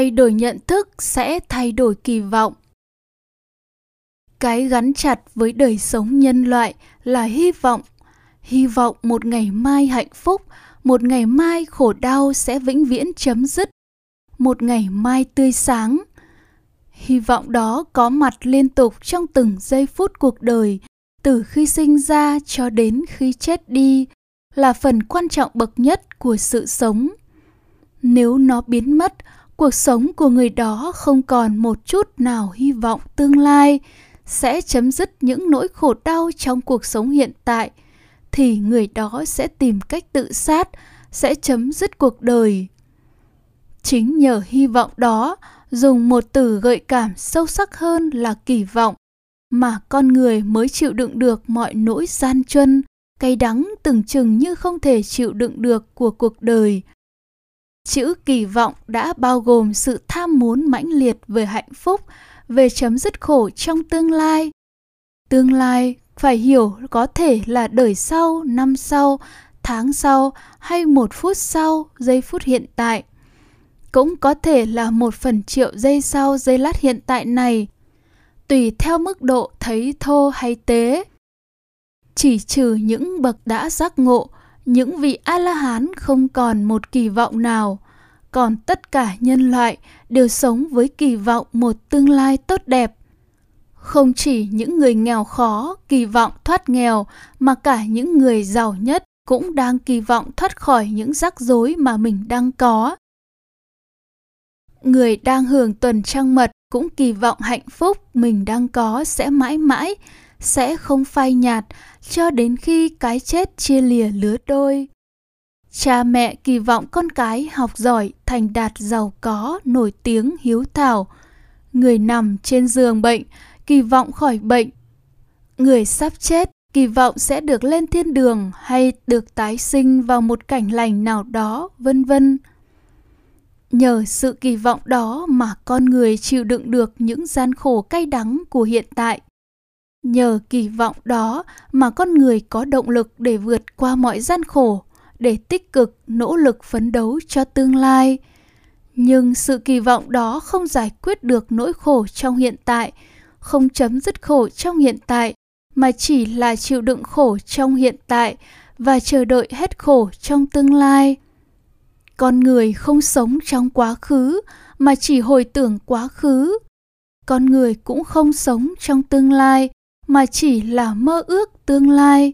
thay đổi nhận thức sẽ thay đổi kỳ vọng. Cái gắn chặt với đời sống nhân loại là hy vọng. Hy vọng một ngày mai hạnh phúc, một ngày mai khổ đau sẽ vĩnh viễn chấm dứt, một ngày mai tươi sáng. Hy vọng đó có mặt liên tục trong từng giây phút cuộc đời, từ khi sinh ra cho đến khi chết đi, là phần quan trọng bậc nhất của sự sống. Nếu nó biến mất cuộc sống của người đó không còn một chút nào hy vọng tương lai. Sẽ chấm dứt những nỗi khổ đau trong cuộc sống hiện tại, thì người đó sẽ tìm cách tự sát, sẽ chấm dứt cuộc đời. Chính nhờ hy vọng đó, dùng một từ gợi cảm sâu sắc hơn là kỳ vọng, mà con người mới chịu đựng được mọi nỗi gian truân cay đắng từng chừng như không thể chịu đựng được của cuộc đời chữ kỳ vọng đã bao gồm sự tham muốn mãnh liệt về hạnh phúc, về chấm dứt khổ trong tương lai. Tương lai, phải hiểu có thể là đời sau, năm sau, tháng sau hay một phút sau, giây phút hiện tại. Cũng có thể là một phần triệu giây sau, giây lát hiện tại này, tùy theo mức độ thấy, thô hay tế. Chỉ trừ những bậc đã giác ngộ những vị a la hán không còn một kỳ vọng nào. Còn tất cả nhân loại đều sống với kỳ vọng một tương lai tốt đẹp. Không chỉ những người nghèo khó, kỳ vọng thoát nghèo, mà cả những người giàu nhất cũng đang kỳ vọng thoát khỏi những rắc rối mà mình đang có. Người đang hưởng tuần trăng mật cũng kỳ vọng hạnh phúc mình đang có sẽ mãi mãi sẽ không phai nhạt cho đến khi cái chết chia lìa lứa đôi. Cha mẹ kỳ vọng con cái học giỏi thành đạt giàu có, nổi tiếng, hiếu thảo. Người nằm trên giường bệnh, kỳ vọng khỏi bệnh. Người sắp chết, kỳ vọng sẽ được lên thiên đường hay được tái sinh vào một cảnh lành nào đó, vân vân. Nhờ sự kỳ vọng đó mà con người chịu đựng được những gian khổ cay đắng của hiện tại nhờ kỳ vọng đó mà con người có động lực để vượt qua mọi gian khổ, để tích cực, nỗ lực phấn đấu cho tương lai. Nhưng sự kỳ vọng đó không giải quyết được nỗi khổ trong hiện tại, không chấm dứt khổ trong hiện tại, mà chỉ là chịu đựng khổ trong hiện tại và chờ đợi hết khổ trong tương lai. Con người không sống trong quá khứ, mà chỉ hồi tưởng quá khứ. Con người cũng không sống trong tương lai mà chỉ là mơ ước tương lai.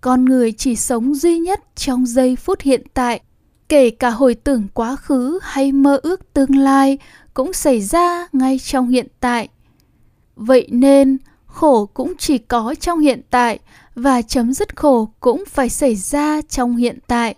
Con người chỉ sống duy nhất trong giây phút hiện tại, kể cả hồi tưởng quá khứ hay mơ ước tương lai, cũng xảy ra ngay trong hiện tại. Vậy nên, khổ cũng chỉ có trong hiện tại và chấm dứt khổ cũng phải xảy ra trong hiện tại.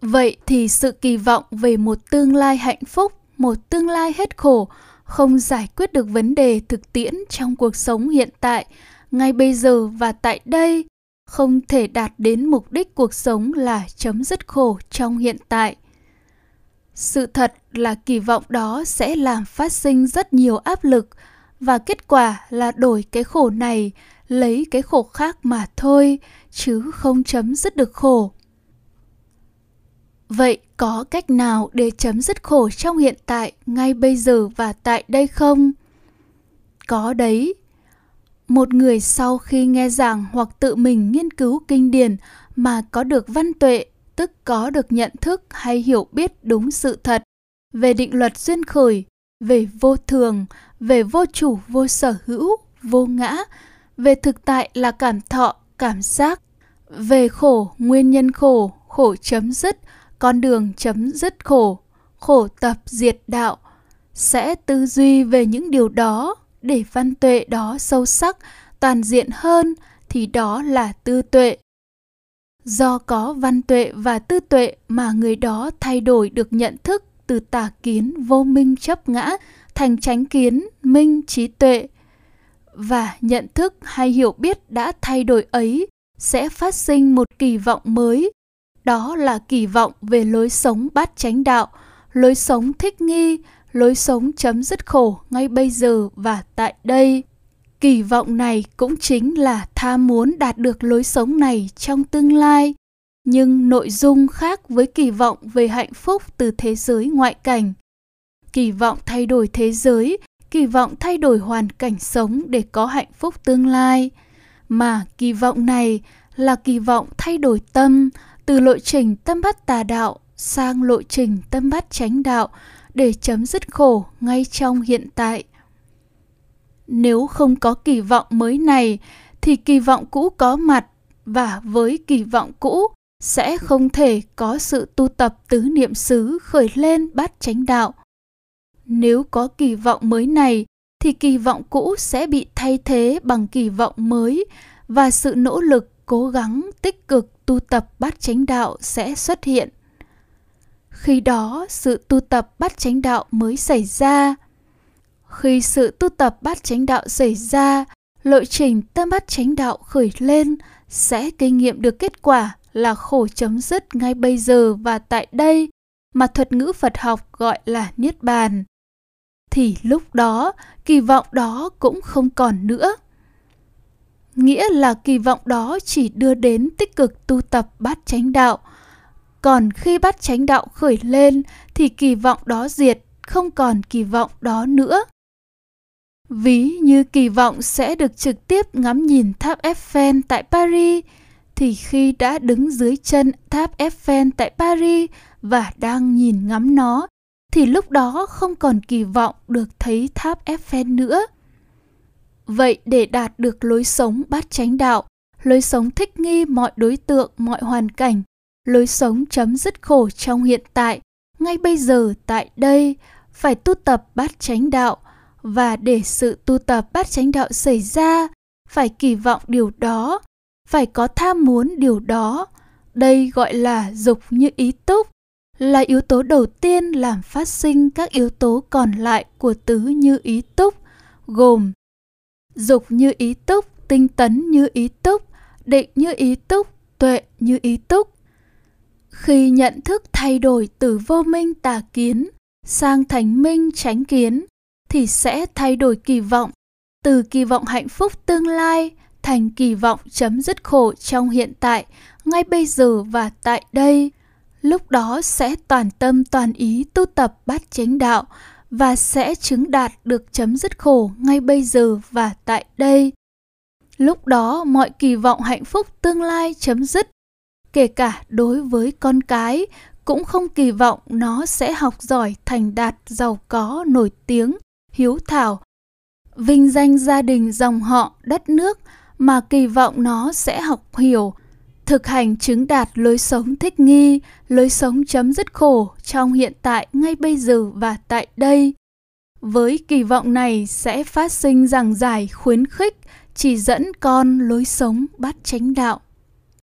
Vậy thì sự kỳ vọng về một tương lai hạnh phúc, một tương lai hết khổ không giải quyết được vấn đề thực tiễn trong cuộc sống hiện tại, ngay bây giờ và tại đây, không thể đạt đến mục đích cuộc sống là chấm dứt khổ trong hiện tại. Sự thật là kỳ vọng đó sẽ làm phát sinh rất nhiều áp lực và kết quả là đổi cái khổ này, lấy cái khổ khác mà thôi, chứ không chấm dứt được khổ. Vậy có cách nào để chấm dứt khổ trong hiện tại, ngay bây giờ và tại đây không? Có đấy. Một người sau khi nghe giảng hoặc tự mình nghiên cứu kinh điển mà có được văn tuệ, tức có được nhận thức hay hiểu biết đúng sự thật về định luật duyên khởi, về vô thường, về vô chủ, vô sở hữu, vô ngã, về thực tại là cảm thọ, cảm giác, về khổ, nguyên nhân khổ khổ chấm dứt con đường chấm dứt khổ khổ tập diệt đạo, sẽ tư duy về những điều đó để văn tuệ đó sâu sắc, toàn diện hơn thì đó là tư tuệ. Do có văn tuệ và tư tuệ mà người đó thay đổi được nhận thức từ tà kiến vô minh chấp ngã thành chánh kiến minh trí tuệ. Và nhận thức hay hiểu biết đã thay đổi ấy sẽ phát sinh một kỳ vọng mới đó là kỳ vọng về lối sống bát chánh đạo, lối sống thích nghi, lối sống chấm dứt khổ ngay bây giờ và tại đây. Kỳ vọng này cũng chính là tham muốn đạt được lối sống này trong tương lai. Nhưng nội dung khác với kỳ vọng về hạnh phúc từ thế giới ngoại cảnh. Kỳ vọng thay đổi thế giới, kỳ vọng thay đổi hoàn cảnh sống để có hạnh phúc tương lai. Mà kỳ vọng này là kỳ vọng thay đổi tâm từ lộ trình tâm bắt tà đạo sang lộ trình tâm bắt chánh đạo để chấm dứt khổ ngay trong hiện tại. Nếu không có kỳ vọng mới này, thì kỳ vọng cũ có mặt và với kỳ vọng cũ sẽ không thể có sự tu tập tứ niệm xứ khởi lên bát chánh đạo. Nếu có kỳ vọng mới này, thì kỳ vọng cũ sẽ bị thay thế bằng kỳ vọng mới và sự nỗ lực cố gắng tích cực tu tập bát chánh đạo sẽ xuất hiện. Khi đó, sự tu tập bát chánh đạo mới xảy ra. Khi sự tu tập bát chánh đạo xảy ra, lộ trình tâm bát chánh đạo khởi lên sẽ kinh nghiệm được kết quả là khổ chấm dứt ngay bây giờ và tại đây mà thuật ngữ phật học gọi là niết bàn. Thì lúc đó, kỳ vọng đó cũng không còn nữa nghĩa là kỳ vọng đó chỉ đưa đến tích cực tu tập bát chánh đạo còn khi bát chánh đạo khởi lên, thì kỳ vọng đó diệt, không còn kỳ vọng đó nữa ví như kỳ vọng sẽ được trực tiếp ngắm nhìn tháp Eiffel tại Paris, thì khi đã đứng dưới chân tháp Eiffel tại Paris và đang nhìn ngắm nó, thì lúc đó không còn kỳ vọng được thấy tháp Eiffel nữa. Vậy để đạt được lối sống bát chánh đạo, lối sống thích nghi mọi đối tượng, mọi hoàn cảnh, lối sống chấm dứt khổ trong hiện tại, ngay bây giờ tại đây, phải tu tập bát chánh đạo và để sự tu tập bát chánh đạo xảy ra, phải kỳ vọng điều đó, phải có tham muốn điều đó. Đây gọi là dục như ý túc, là yếu tố đầu tiên làm phát sinh các yếu tố còn lại của tứ như ý túc, gồm dục như ý túc, tinh tấn như ý túc, định như ý túc, tuệ như ý túc. Khi nhận thức thay đổi từ vô minh tà kiến sang thành minh tránh kiến thì sẽ thay đổi kỳ vọng từ kỳ vọng hạnh phúc tương lai thành kỳ vọng chấm dứt khổ trong hiện tại ngay bây giờ và tại đây lúc đó sẽ toàn tâm toàn ý tu tập bát chánh đạo và sẽ chứng đạt được chấm dứt khổ ngay bây giờ và tại đây. Lúc đó, mọi kỳ vọng hạnh phúc tương lai chấm dứt, kể cả đối với con cái, cũng không kỳ vọng nó sẽ học giỏi thành đạt, giàu có, nổi tiếng, hiếu thảo, vinh danh gia đình dòng họ, đất nước, mà kỳ vọng nó sẽ học hiểu thực hành chứng đạt lối sống thích nghi, lối sống chấm dứt khổ trong hiện tại, ngay bây giờ và tại đây. Với kỳ vọng này sẽ phát sinh giảng giải khuyến khích, chỉ dẫn con lối sống bát chánh đạo.